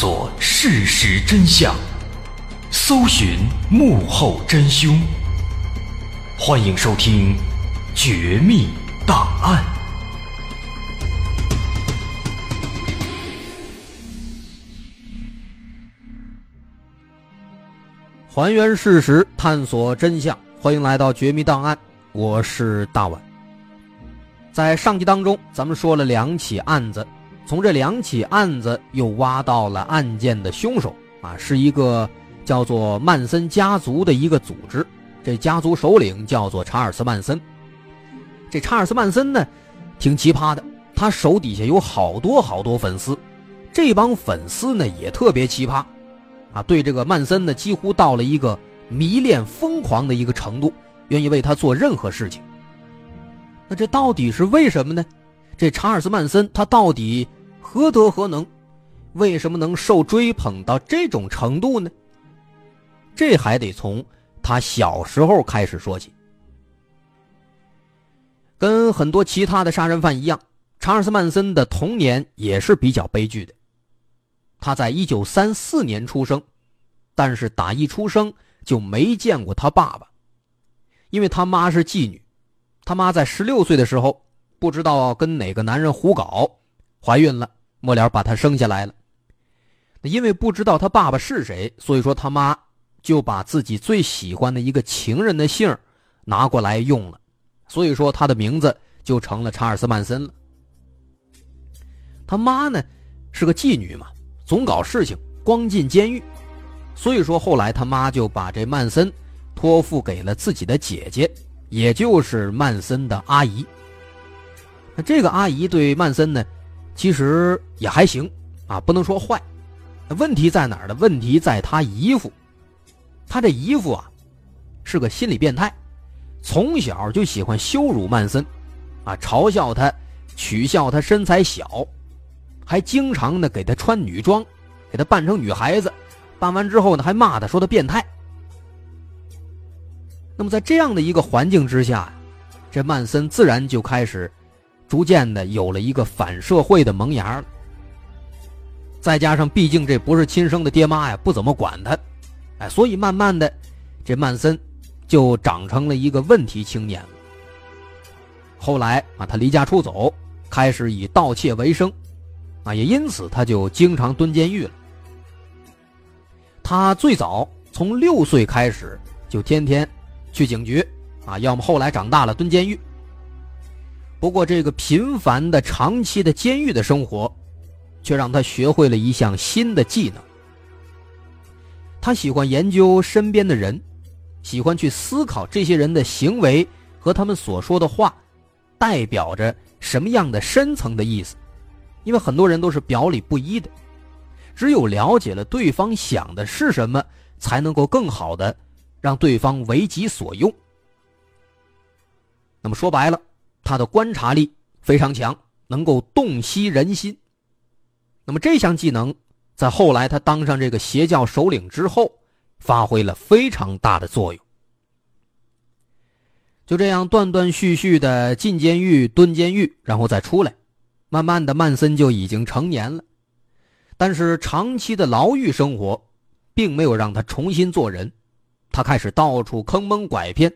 索事实真相，搜寻幕后真凶。欢迎收听《绝密档案》，还原事实，探索真相。欢迎来到《绝密档案》，我是大碗。在上集当中，咱们说了两起案子。从这两起案子又挖到了案件的凶手啊，是一个叫做曼森家族的一个组织。这家族首领叫做查尔斯·曼森。这查尔斯·曼森呢，挺奇葩的，他手底下有好多好多粉丝。这帮粉丝呢也特别奇葩，啊，对这个曼森呢几乎到了一个迷恋疯狂的一个程度，愿意为他做任何事情。那这到底是为什么呢？这查尔斯·曼森他到底？何德何能？为什么能受追捧到这种程度呢？这还得从他小时候开始说起。跟很多其他的杀人犯一样，查尔斯·曼森的童年也是比较悲剧的。他在一九三四年出生，但是打一出生就没见过他爸爸，因为他妈是妓女。他妈在十六岁的时候，不知道跟哪个男人胡搞，怀孕了。末了把他生下来了。那因为不知道他爸爸是谁，所以说他妈就把自己最喜欢的一个情人的姓拿过来用了，所以说他的名字就成了查尔斯曼森了。他妈呢是个妓女嘛，总搞事情，光进监狱，所以说后来他妈就把这曼森托付给了自己的姐姐，也就是曼森的阿姨。那这个阿姨对曼森呢？其实也还行，啊，不能说坏。问题在哪儿呢？问题在他姨父，他这姨父啊，是个心理变态，从小就喜欢羞辱曼森，啊，嘲笑他取笑他身材小，还经常的给他穿女装，给他扮成女孩子，扮完之后呢，还骂他说他变态。那么在这样的一个环境之下，这曼森自然就开始逐渐的有了一个反社会的萌芽了。再加上毕竟这不是亲生的爹妈呀，不怎么管他，哎，所以慢慢的，这曼森就长成了一个问题青年了。后来啊，他离家出走，开始以盗窃为生，啊，也因此他就经常蹲监狱了。他最早从六岁开始就天天去警局，啊，要么后来长大了蹲监狱。不过这个频繁的、长期的监狱的生活。却让他学会了一项新的技能。他喜欢研究身边的人，喜欢去思考这些人的行为和他们所说的话，代表着什么样的深层的意思。因为很多人都是表里不一的，只有了解了对方想的是什么，才能够更好的让对方为己所用。那么说白了，他的观察力非常强，能够洞悉人心。那么这项技能，在后来他当上这个邪教首领之后，发挥了非常大的作用。就这样断断续续的进监狱、蹲监狱，然后再出来，慢慢的曼森就已经成年了。但是长期的牢狱生活，并没有让他重新做人，他开始到处坑蒙拐骗，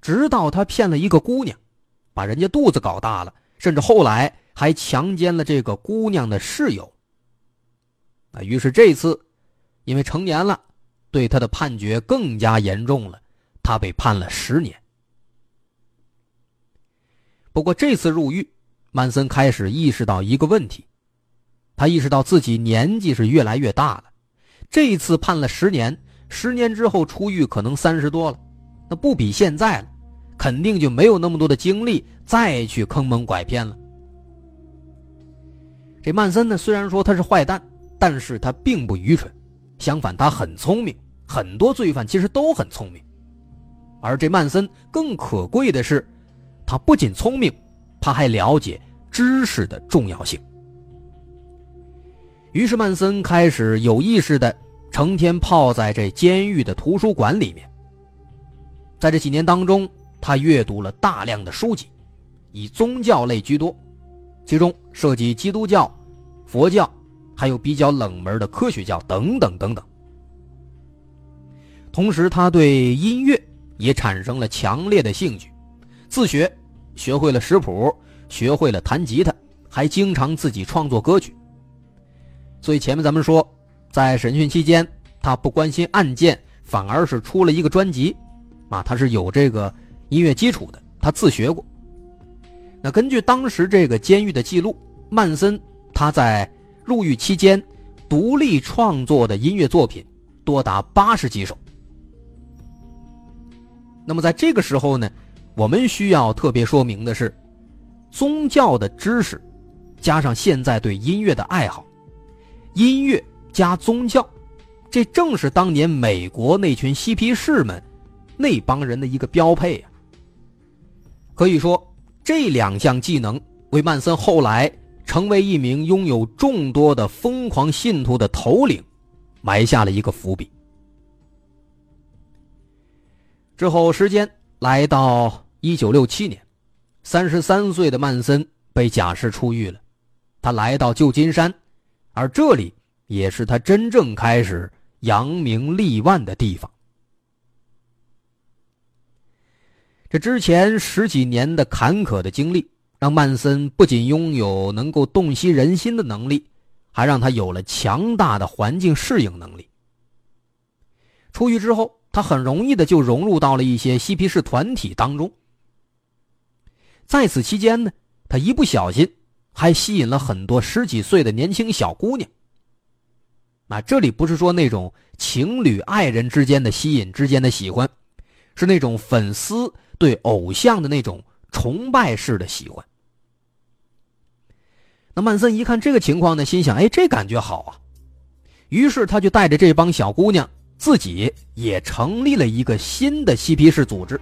直到他骗了一个姑娘，把人家肚子搞大了，甚至后来。还强奸了这个姑娘的室友。啊，于是这次，因为成年了，对他的判决更加严重了，他被判了十年。不过这次入狱，曼森开始意识到一个问题，他意识到自己年纪是越来越大了，这一次判了十年，十年之后出狱可能三十多了，那不比现在了，肯定就没有那么多的精力再去坑蒙拐骗了。这曼森呢，虽然说他是坏蛋，但是他并不愚蠢，相反，他很聪明。很多罪犯其实都很聪明，而这曼森更可贵的是，他不仅聪明，他还了解知识的重要性。于是，曼森开始有意识的成天泡在这监狱的图书馆里面。在这几年当中，他阅读了大量的书籍，以宗教类居多。其中涉及基督教、佛教，还有比较冷门的科学教等等等等。同时，他对音乐也产生了强烈的兴趣，自学学会了识谱，学会了弹吉他，还经常自己创作歌曲。所以前面咱们说，在审讯期间，他不关心案件，反而是出了一个专辑，啊，他是有这个音乐基础的，他自学过。那根据当时这个监狱的记录，曼森他在入狱期间独立创作的音乐作品多达八十几首。那么在这个时候呢，我们需要特别说明的是，宗教的知识加上现在对音乐的爱好，音乐加宗教，这正是当年美国那群嬉皮士们那帮人的一个标配啊。可以说。这两项技能为曼森后来成为一名拥有众多的疯狂信徒的头领埋下了一个伏笔。之后，时间来到一九六七年，三十三岁的曼森被假释出狱了，他来到旧金山，而这里也是他真正开始扬名立万的地方。这之前十几年的坎坷的经历，让曼森不仅拥有能够洞悉人心的能力，还让他有了强大的环境适应能力。出狱之后，他很容易的就融入到了一些嬉皮士团体当中。在此期间呢，他一不小心还吸引了很多十几岁的年轻小姑娘。那这里不是说那种情侣爱人之间的吸引之间的喜欢，是那种粉丝。对偶像的那种崇拜式的喜欢，那曼森一看这个情况呢，心想：哎，这感觉好啊！于是他就带着这帮小姑娘，自己也成立了一个新的嬉皮士组织，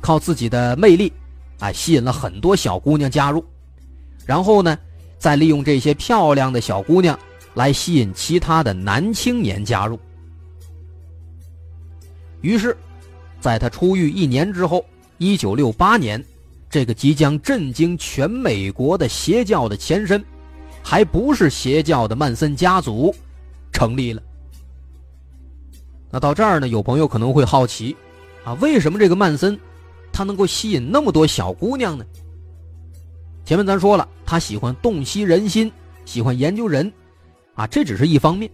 靠自己的魅力，啊，吸引了很多小姑娘加入，然后呢，再利用这些漂亮的小姑娘来吸引其他的男青年加入。于是，在他出狱一年之后，一九六八年，这个即将震惊全美国的邪教的前身，还不是邪教的曼森家族，成立了。那到这儿呢，有朋友可能会好奇，啊，为什么这个曼森，他能够吸引那么多小姑娘呢？前面咱说了，他喜欢洞悉人心，喜欢研究人，啊，这只是一方面，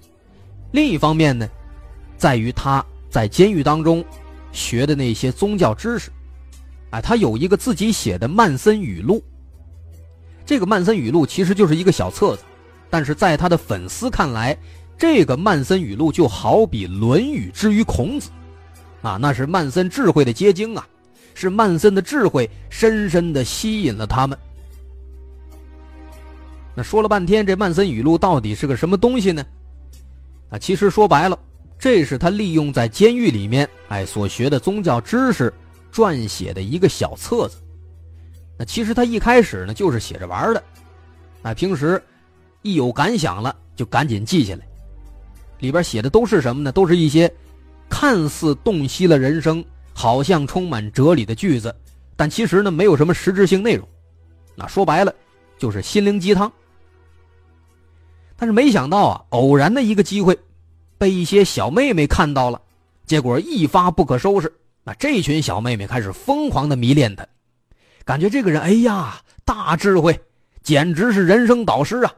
另一方面呢，在于他。在监狱当中学的那些宗教知识，哎，他有一个自己写的曼森语录。这个曼森语录其实就是一个小册子，但是在他的粉丝看来，这个曼森语录就好比《论语》之于孔子，啊，那是曼森智慧的结晶啊，是曼森的智慧深深的吸引了他们。那说了半天，这曼森语录到底是个什么东西呢？啊，其实说白了。这是他利用在监狱里面，哎，所学的宗教知识撰写的一个小册子。那其实他一开始呢，就是写着玩的，啊，平时一有感想了就赶紧记下来。里边写的都是什么呢？都是一些看似洞悉了人生，好像充满哲理的句子，但其实呢，没有什么实质性内容。那说白了，就是心灵鸡汤。但是没想到啊，偶然的一个机会。被一些小妹妹看到了，结果一发不可收拾。那这群小妹妹开始疯狂的迷恋他，感觉这个人，哎呀，大智慧，简直是人生导师啊！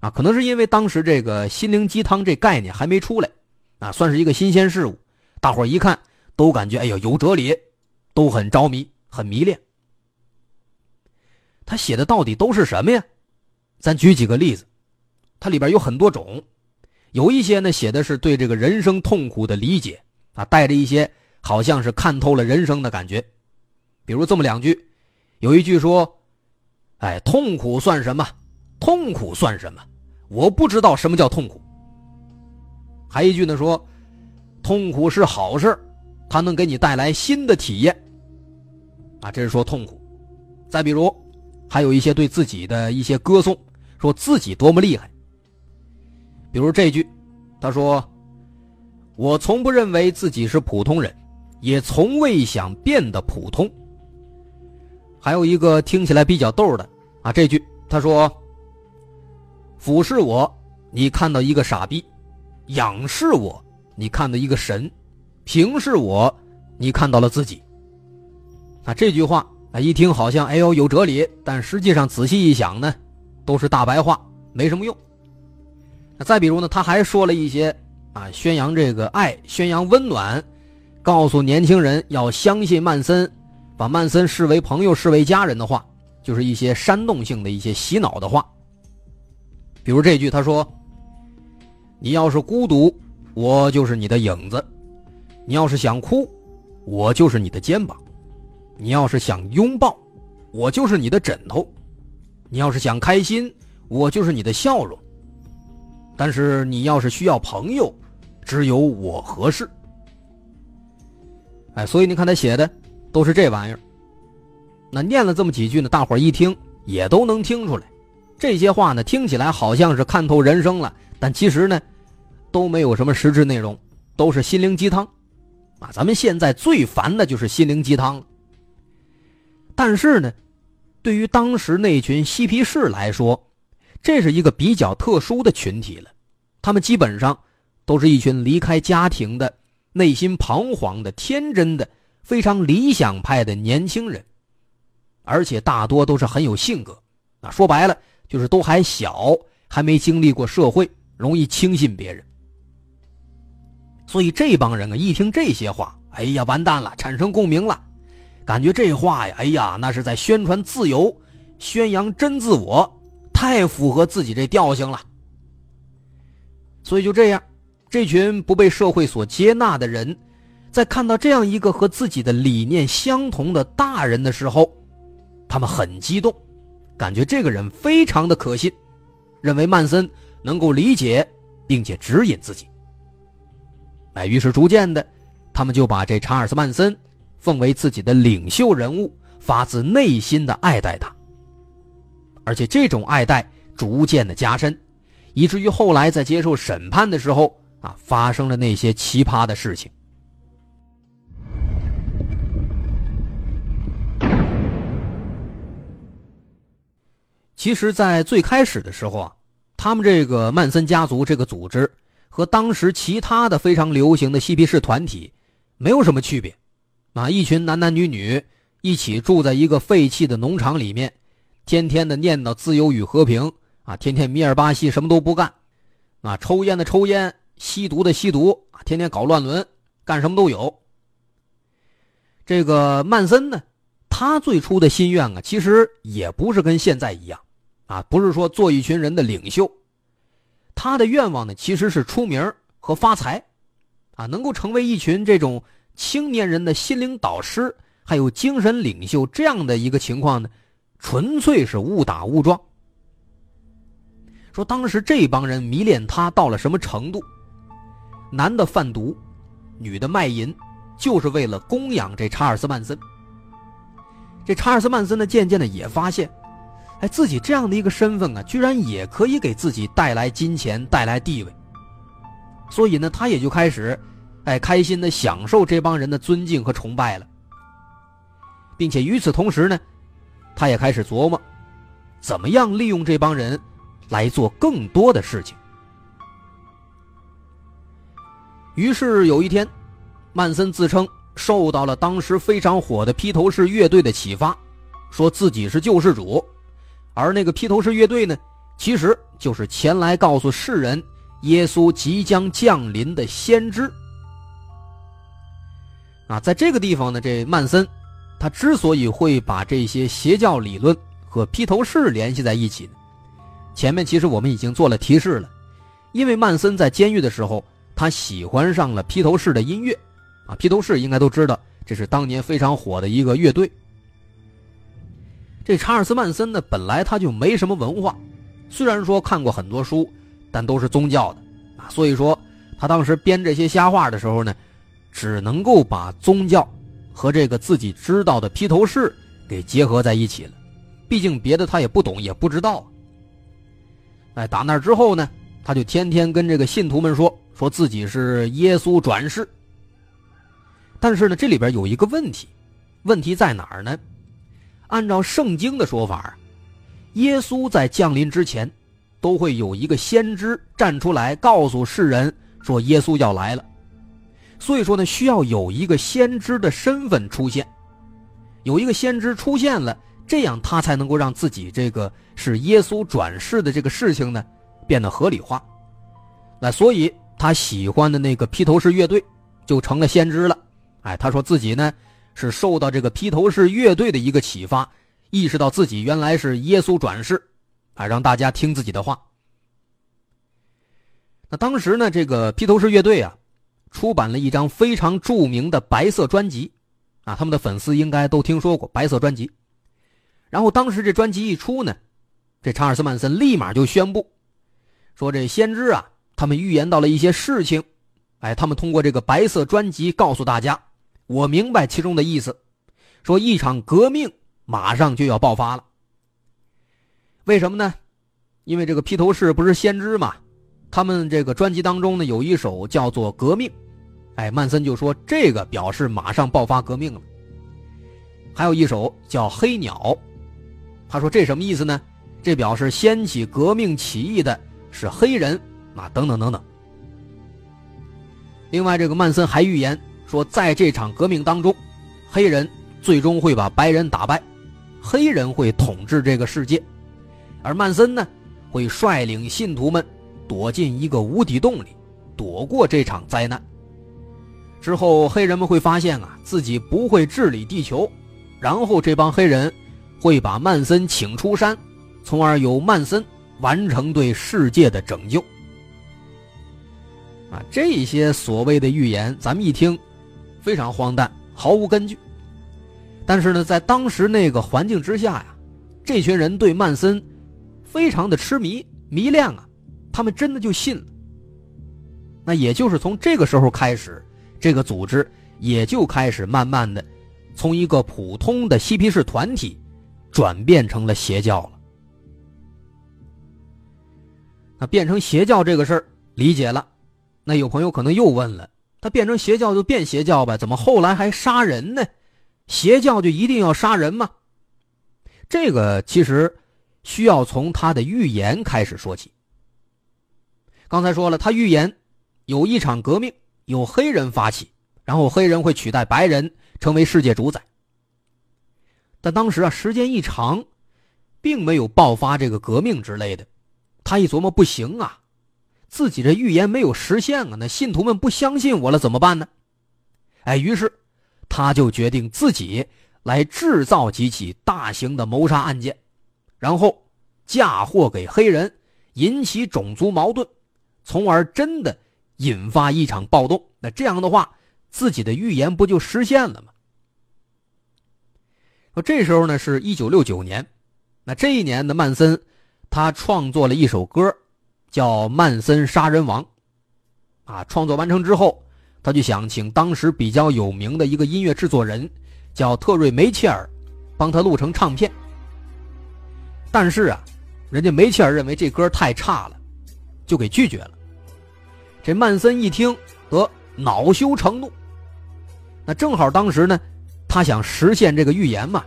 啊，可能是因为当时这个心灵鸡汤这概念还没出来，啊，算是一个新鲜事物，大伙一看都感觉，哎呦，有哲理，都很着迷，很迷恋。他写的到底都是什么呀？咱举几个例子，它里边有很多种。有一些呢，写的是对这个人生痛苦的理解啊，带着一些好像是看透了人生的感觉。比如这么两句，有一句说：“哎，痛苦算什么？痛苦算什么？我不知道什么叫痛苦。”还一句呢说：“痛苦是好事，它能给你带来新的体验。”啊，这是说痛苦。再比如，还有一些对自己的一些歌颂，说自己多么厉害。比如这句，他说：“我从不认为自己是普通人，也从未想变得普通。”还有一个听起来比较逗的啊，这句他说：“俯视我，你看到一个傻逼；仰视我，你看到一个神；平视我，你看到了自己。”啊，这句话啊，一听好像哎呦有哲理，但实际上仔细一想呢，都是大白话，没什么用。那再比如呢，他还说了一些啊，宣扬这个爱，宣扬温暖，告诉年轻人要相信曼森，把曼森视为朋友，视为家人的话，就是一些煽动性的一些洗脑的话。比如这句，他说：“你要是孤独，我就是你的影子；你要是想哭，我就是你的肩膀；你要是想拥抱，我就是你的枕头；你要是想开心，我就是你的笑容。”但是你要是需要朋友，只有我合适。哎，所以你看他写的都是这玩意儿。那念了这么几句呢，大伙儿一听也都能听出来，这些话呢听起来好像是看透人生了，但其实呢都没有什么实质内容，都是心灵鸡汤。啊，咱们现在最烦的就是心灵鸡汤了。但是呢，对于当时那群嬉皮士来说，这是一个比较特殊的群体了，他们基本上都是一群离开家庭的、内心彷徨的、天真的、非常理想派的年轻人，而且大多都是很有性格。啊，说白了就是都还小，还没经历过社会，容易轻信别人。所以这帮人啊，一听这些话，哎呀，完蛋了，产生共鸣了，感觉这话呀，哎呀，那是在宣传自由，宣扬真自我。太符合自己这调性了，所以就这样，这群不被社会所接纳的人，在看到这样一个和自己的理念相同的大人的时候，他们很激动，感觉这个人非常的可信，认为曼森能够理解并且指引自己。哎，于是逐渐的，他们就把这查尔斯·曼森奉为自己的领袖人物，发自内心的爱戴他。而且这种爱戴逐渐的加深，以至于后来在接受审判的时候啊，发生了那些奇葩的事情。其实，在最开始的时候啊，他们这个曼森家族这个组织和当时其他的非常流行的嬉皮士团体没有什么区别，啊，一群男男女女一起住在一个废弃的农场里面，天天的念叨自由与和平啊，天天米尔巴西什么都不干，啊，抽烟的抽烟，吸毒的吸毒啊，天天搞乱伦，干什么都有。这个曼森呢，他最初的心愿啊，其实也不是跟现在一样。啊，不是说做一群人的领袖，他的愿望呢，其实是出名和发财，啊，能够成为一群这种青年人的心灵导师，还有精神领袖这样的一个情况呢，纯粹是误打误撞。说当时这帮人迷恋他到了什么程度？男的贩毒，女的卖淫，就是为了供养这查尔斯曼森。这查尔斯曼森呢，渐渐的也发现。哎，自己这样的一个身份啊，居然也可以给自己带来金钱、带来地位。所以呢，他也就开始，哎，开心的享受这帮人的尊敬和崇拜了，并且与此同时呢，他也开始琢磨，怎么样利用这帮人来做更多的事情。于是有一天，曼森自称受到了当时非常火的披头士乐队的启发，说自己是救世主。而那个披头士乐队呢，其实就是前来告诉世人耶稣即将降临的先知。啊，在这个地方呢，这曼森他之所以会把这些邪教理论和披头士联系在一起，前面其实我们已经做了提示了，因为曼森在监狱的时候，他喜欢上了披头士的音乐，啊，披头士应该都知道，这是当年非常火的一个乐队。这查尔斯·曼森呢，本来他就没什么文化，虽然说看过很多书，但都是宗教的啊。所以说，他当时编这些瞎话的时候呢，只能够把宗教和这个自己知道的披头士给结合在一起了。毕竟别的他也不懂，也不知道。哎，打那之后呢，他就天天跟这个信徒们说，说自己是耶稣转世。但是呢，这里边有一个问题，问题在哪儿呢？按照圣经的说法，耶稣在降临之前，都会有一个先知站出来告诉世人说耶稣要来了。所以说呢，需要有一个先知的身份出现，有一个先知出现了，这样他才能够让自己这个是耶稣转世的这个事情呢变得合理化。那所以他喜欢的那个披头士乐队就成了先知了。哎，他说自己呢。是受到这个披头士乐队的一个启发，意识到自己原来是耶稣转世，啊，让大家听自己的话。那当时呢，这个披头士乐队啊，出版了一张非常著名的白色专辑，啊，他们的粉丝应该都听说过白色专辑。然后当时这专辑一出呢，这查尔斯曼森立马就宣布，说这先知啊，他们预言到了一些事情，哎，他们通过这个白色专辑告诉大家。我明白其中的意思，说一场革命马上就要爆发了。为什么呢？因为这个披头士不是先知嘛，他们这个专辑当中呢有一首叫做《革命》，哎，曼森就说这个表示马上爆发革命了。还有一首叫《黑鸟》，他说这什么意思呢？这表示掀起革命起义的是黑人啊，等等等等。另外，这个曼森还预言。说，在这场革命当中，黑人最终会把白人打败，黑人会统治这个世界，而曼森呢，会率领信徒们躲进一个无底洞里，躲过这场灾难。之后，黑人们会发现啊，自己不会治理地球，然后这帮黑人会把曼森请出山，从而由曼森完成对世界的拯救。啊，这些所谓的预言，咱们一听。非常荒诞，毫无根据。但是呢，在当时那个环境之下呀，这群人对曼森非常的痴迷迷恋啊，他们真的就信了。那也就是从这个时候开始，这个组织也就开始慢慢的从一个普通的嬉皮士团体转变成了邪教了。那变成邪教这个事儿理解了，那有朋友可能又问了：他变成邪教就变邪教呗，怎么后来还杀人呢？邪教就一定要杀人吗？这个其实需要从他的预言开始说起。刚才说了，他预言有一场革命，由黑人发起，然后黑人会取代白人成为世界主宰。但当时啊，时间一长，并没有爆发这个革命之类的。他一琢磨，不行啊，自己这预言没有实现啊，那信徒们不相信我了，怎么办呢？哎，于是他就决定自己。来制造几起大型的谋杀案件，然后嫁祸给黑人，引起种族矛盾，从而真的引发一场暴动。那这样的话，自己的预言不就实现了吗？说这时候呢是一九六九年，那这一年的曼森，他创作了一首歌，叫《曼森杀人王》。啊，创作完成之后，他就想请当时比较有名的一个音乐制作人。叫特瑞梅切尔，帮他录成唱片。但是啊，人家梅切尔认为这歌太差了，就给拒绝了。这曼森一听，得恼羞成怒。那正好当时呢，他想实现这个预言嘛，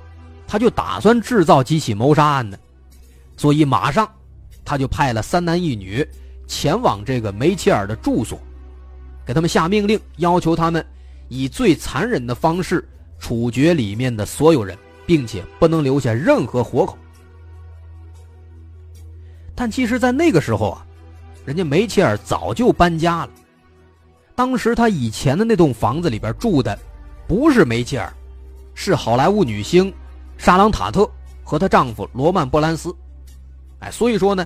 他就打算制造几起谋杀案呢，所以马上他就派了三男一女前往这个梅切尔的住所，给他们下命令，要求他们以最残忍的方式。处决里面的所有人，并且不能留下任何活口。但其实，在那个时候啊，人家梅切尔早就搬家了。当时他以前的那栋房子里边住的，不是梅切尔，是好莱坞女星莎朗塔特和她丈夫罗曼波兰斯。哎，所以说呢，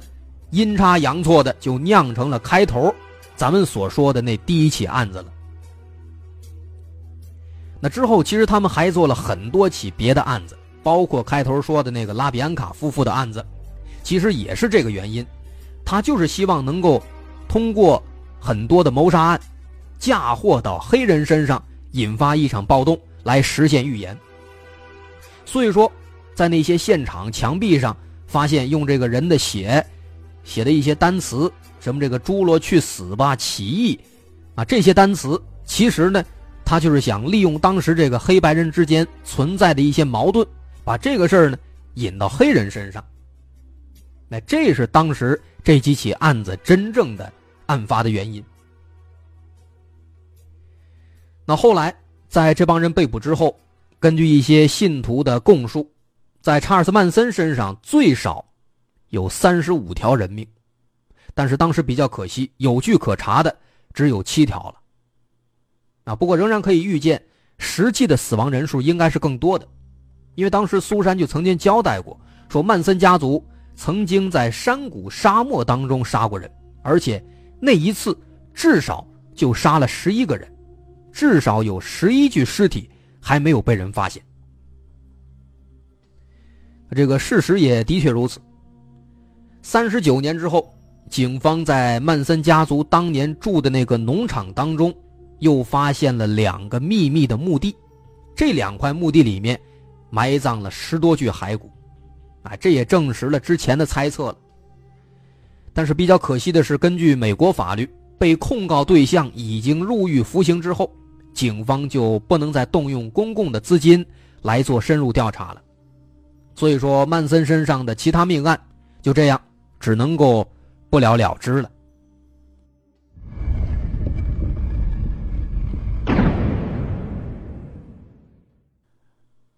阴差阳错的就酿成了开头咱们所说的那第一起案子了。那之后，其实他们还做了很多起别的案子，包括开头说的那个拉比安卡夫妇的案子，其实也是这个原因。他就是希望能够通过很多的谋杀案，嫁祸到黑人身上，引发一场暴动，来实现预言。所以说，在那些现场墙壁上发现用这个人的血写的一些单词，什么这个“侏罗去死吧”“起义”，啊，这些单词其实呢。他就是想利用当时这个黑白人之间存在的一些矛盾，把这个事儿呢引到黑人身上。那这是当时这几起案子真正的案发的原因。那后来在这帮人被捕之后，根据一些信徒的供述，在查尔斯·曼森身上最少有三十五条人命，但是当时比较可惜，有据可查的只有七条了。啊，不过仍然可以预见，实际的死亡人数应该是更多的，因为当时苏珊就曾经交代过，说曼森家族曾经在山谷沙漠当中杀过人，而且那一次至少就杀了十一个人，至少有十一具尸体还没有被人发现。这个事实也的确如此。三十九年之后，警方在曼森家族当年住的那个农场当中。又发现了两个秘密的墓地，这两块墓地里面埋葬了十多具骸骨，啊，这也证实了之前的猜测了。但是比较可惜的是，根据美国法律，被控告对象已经入狱服刑之后，警方就不能再动用公共的资金来做深入调查了。所以说，曼森身上的其他命案就这样只能够不了了之了。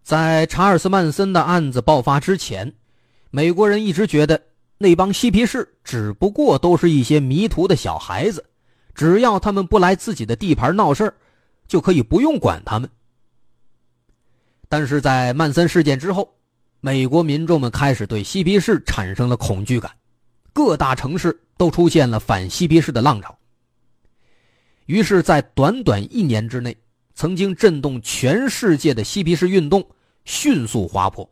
在查尔斯·曼森的案子爆发之前，美国人一直觉得那帮嬉皮士只不过都是一些迷途的小孩子，只要他们不来自己的地盘闹事就可以不用管他们。但是在曼森事件之后，美国民众们开始对嬉皮士产生了恐惧感，各大城市都出现了反嬉皮士的浪潮。于是，在短短一年之内，曾经震动全世界的嬉皮士运动迅速滑坡，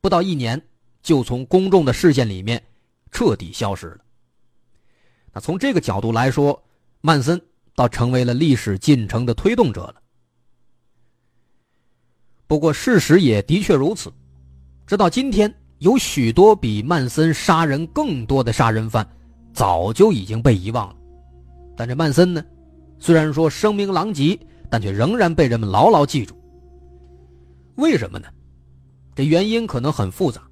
不到一年就从公众的视线里面彻底消失了。那从这个角度来说，曼森倒成为了历史进程的推动者了。不过，事实也的确如此，直到今天，有许多比曼森杀人更多的杀人犯，早就已经被遗忘了。但这曼森呢，虽然说声名狼藉，但却仍然被人们牢牢记住。为什么呢？这原因可能很复杂，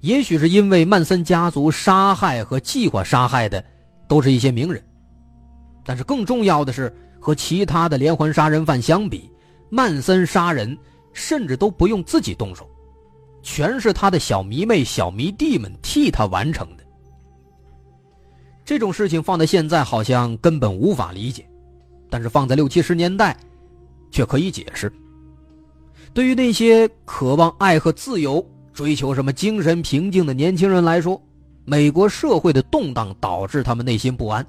也许是因为曼森家族杀害和计划杀害的都是一些名人，但是更重要的是，和其他的连环杀人犯相比，曼森杀人甚至都不用自己动手。全是他的小迷妹、小迷弟们替他完成的。这种事情放在现在好像根本无法理解，但是放在六七十年代，却可以解释。对于那些渴望爱和自由、追求什么精神平静的年轻人来说，美国社会的动荡导致他们内心不安，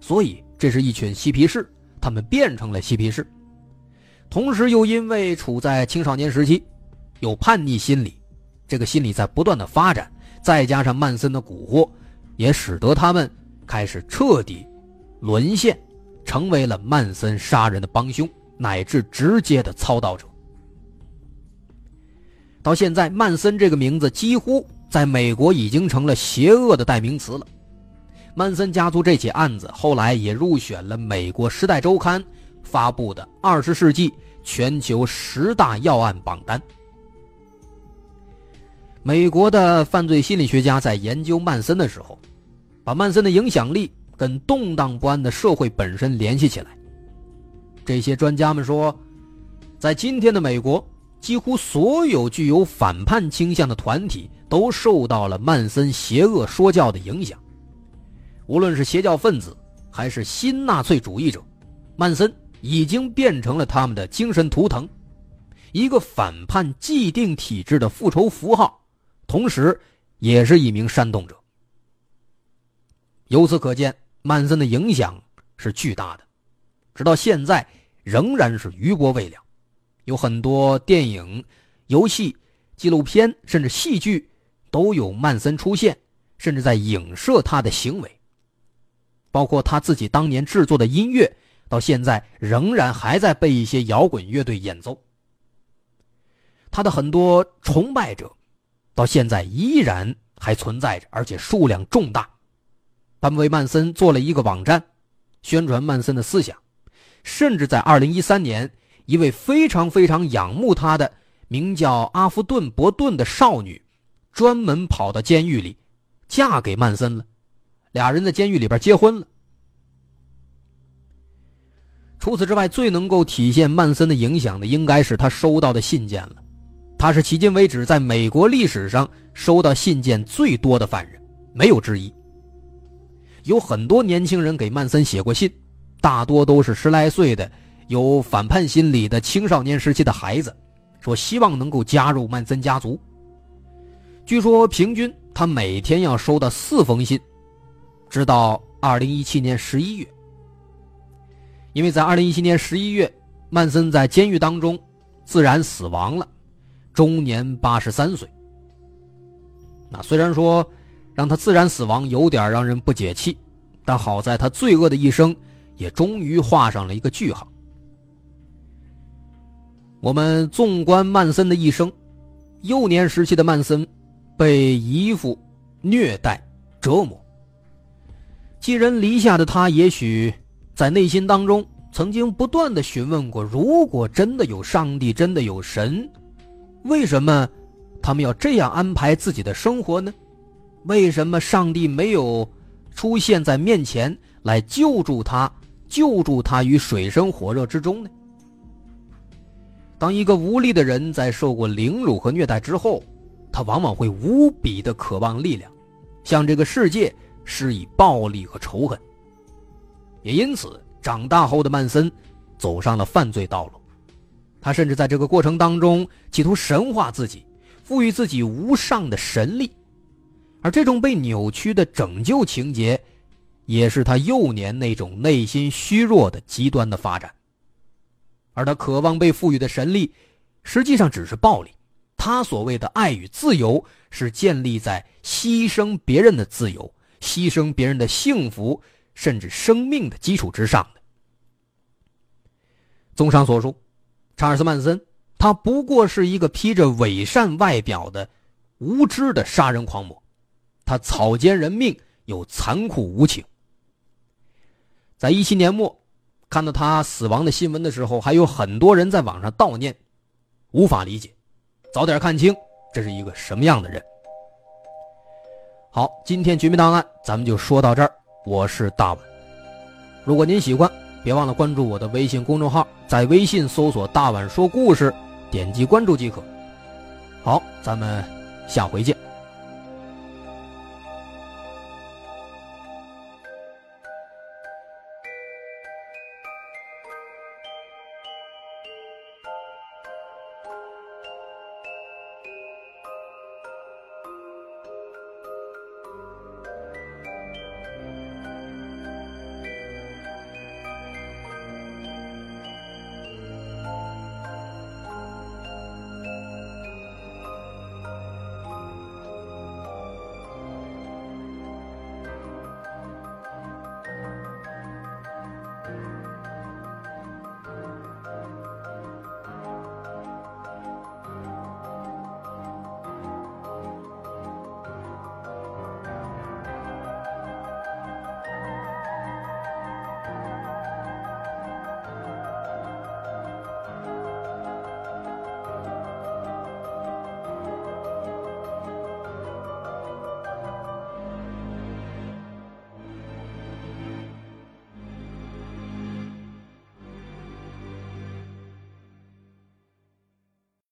所以这是一群嬉皮士，他们变成了嬉皮士。同时又因为处在青少年时期，有叛逆心理。这个心理在不断的发展，再加上曼森的蛊惑，也使得他们开始彻底沦陷，成为了曼森杀人的帮凶，乃至直接的操刀者。到现在，曼森这个名字几乎在美国已经成了邪恶的代名词了。曼森家族这起案子后来也入选了美国《时代周刊》发布的二十世纪全球十大要案榜单。美国的犯罪心理学家在研究曼森的时候，把曼森的影响力跟动荡不安的社会本身联系起来。这些专家们说，在今天的美国，几乎所有具有反叛倾向的团体都受到了曼森邪恶说教的影响。无论是邪教分子还是新纳粹主义者，曼森已经变成了他们的精神图腾，一个反叛既定体制的复仇符号。同时，也是一名煽动者。由此可见，曼森的影响是巨大的，直到现在仍然是余波未了。有很多电影、游戏、纪录片，甚至戏剧都有曼森出现，甚至在影射他的行为。包括他自己当年制作的音乐，到现在仍然还在被一些摇滚乐队演奏。他的很多崇拜者。到现在依然还存在着，而且数量重大。他们为曼森做了一个网站，宣传曼森的思想，甚至在2013年，一位非常非常仰慕他的名叫阿夫顿·伯顿的少女，专门跑到监狱里，嫁给曼森了，俩人在监狱里边结婚了。除此之外，最能够体现曼森的影响的，应该是他收到的信件了。他是迄今为止在美国历史上收到信件最多的犯人，没有之一。有很多年轻人给曼森写过信，大多都是十来岁的有反叛心理的青少年时期的孩子，说希望能够加入曼森家族。据说平均他每天要收到四封信，直到二零一七年十一月。因为在二零一七年十一月，曼森在监狱当中自然死亡了。终年八十三岁。那虽然说让他自然死亡有点让人不解气，但好在他罪恶的一生也终于画上了一个句号。我们纵观曼森的一生，幼年时期的曼森被姨父虐待折磨，寄人篱下的他，也许在内心当中曾经不断的询问过：如果真的有上帝，真的有神。为什么他们要这样安排自己的生活呢？为什么上帝没有出现在面前来救助他、救助他于水深火热之中呢？当一个无力的人在受过凌辱和虐待之后，他往往会无比的渴望力量，向这个世界施以暴力和仇恨。也因此，长大后的曼森走上了犯罪道路。他甚至在这个过程当中企图神化自己，赋予自己无上的神力，而这种被扭曲的拯救情节，也是他幼年那种内心虚弱的极端的发展。而他渴望被赋予的神力，实际上只是暴力。他所谓的爱与自由，是建立在牺牲别人的自由、牺牲别人的幸福，甚至生命的基础之上的。综上所述。查尔斯·曼森，他不过是一个披着伪善外表的无知的杀人狂魔，他草菅人命又残酷无情。在一七年末，看到他死亡的新闻的时候，还有很多人在网上悼念，无法理解，早点看清这是一个什么样的人。好，今天绝密档案咱们就说到这儿，我是大碗。如果您喜欢，别忘了关注我的微信公众号，在微信搜索“大碗说故事”，点击关注即可。好，咱们下回见。